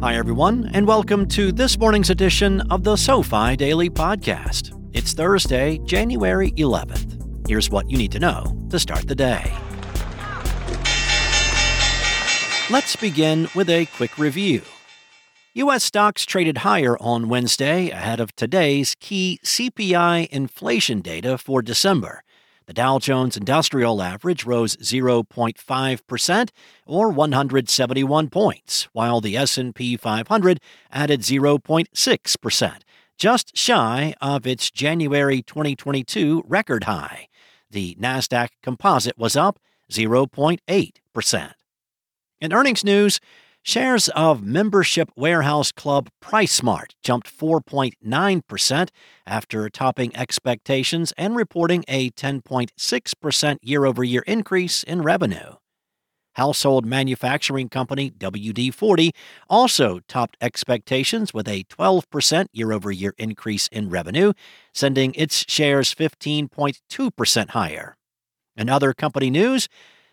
Hi, everyone, and welcome to this morning's edition of the SoFi Daily Podcast. It's Thursday, January 11th. Here's what you need to know to start the day. Let's begin with a quick review. U.S. stocks traded higher on Wednesday ahead of today's key CPI inflation data for December. The Dow Jones Industrial Average rose 0.5% or 171 points, while the S&P 500 added 0.6%, just shy of its January 2022 record high. The Nasdaq Composite was up 0.8%. In earnings news, Shares of membership warehouse club PriceSmart jumped 4.9% after topping expectations and reporting a 10.6% year over year increase in revenue. Household manufacturing company WD 40 also topped expectations with a 12% year over year increase in revenue, sending its shares 15.2% higher. In other company news,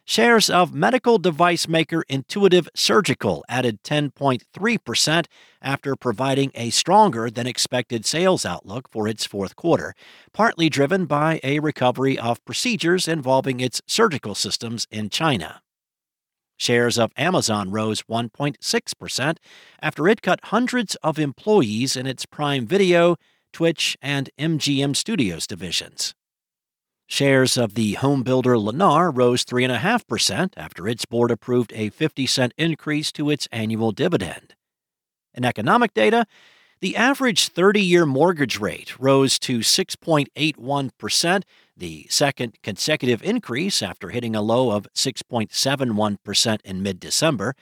Shares of medical device maker Intuitive Surgical added 10.3% after providing a stronger than expected sales outlook for its fourth quarter, partly driven by a recovery of procedures involving its surgical systems in China. Shares of Amazon rose 1.6% after it cut hundreds of employees in its Prime Video, Twitch, and MGM Studios divisions. Shares of the home builder Lennar rose 3.5% after its board approved a 50 cent increase to its annual dividend. In economic data, the average 30 year mortgage rate rose to 6.81%, the second consecutive increase after hitting a low of 6.71% in mid December.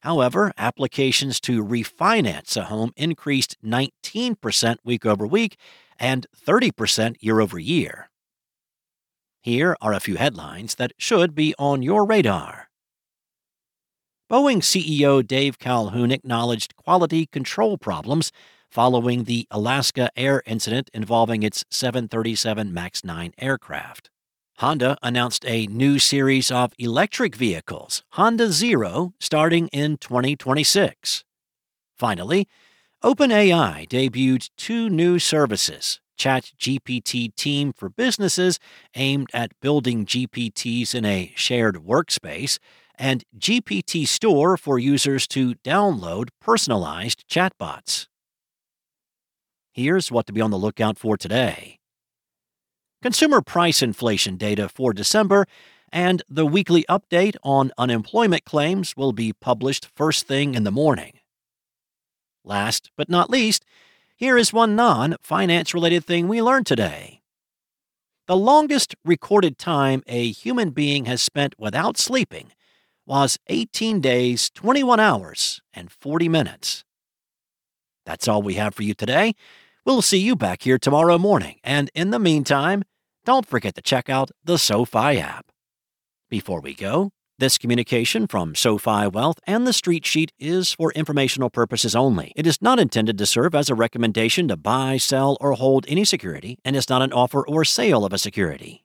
However, applications to refinance a home increased 19% week over week and 30% year over year. Here are a few headlines that should be on your radar. Boeing CEO Dave Calhoun acknowledged quality control problems following the Alaska Air incident involving its 737 MAX 9 aircraft. Honda announced a new series of electric vehicles, Honda Zero, starting in 2026. Finally, OpenAI debuted two new services ChatGPT team for businesses aimed at building GPTs in a shared workspace, and GPT Store for users to download personalized chatbots. Here's what to be on the lookout for today. Consumer price inflation data for December and the weekly update on unemployment claims will be published first thing in the morning. Last but not least, here is one non finance related thing we learned today. The longest recorded time a human being has spent without sleeping was 18 days, 21 hours, and 40 minutes. That's all we have for you today. We'll see you back here tomorrow morning, and in the meantime, don't forget to check out the SoFi app. Before we go, this communication from SoFi Wealth and the Street Sheet is for informational purposes only. It is not intended to serve as a recommendation to buy, sell, or hold any security and is not an offer or sale of a security.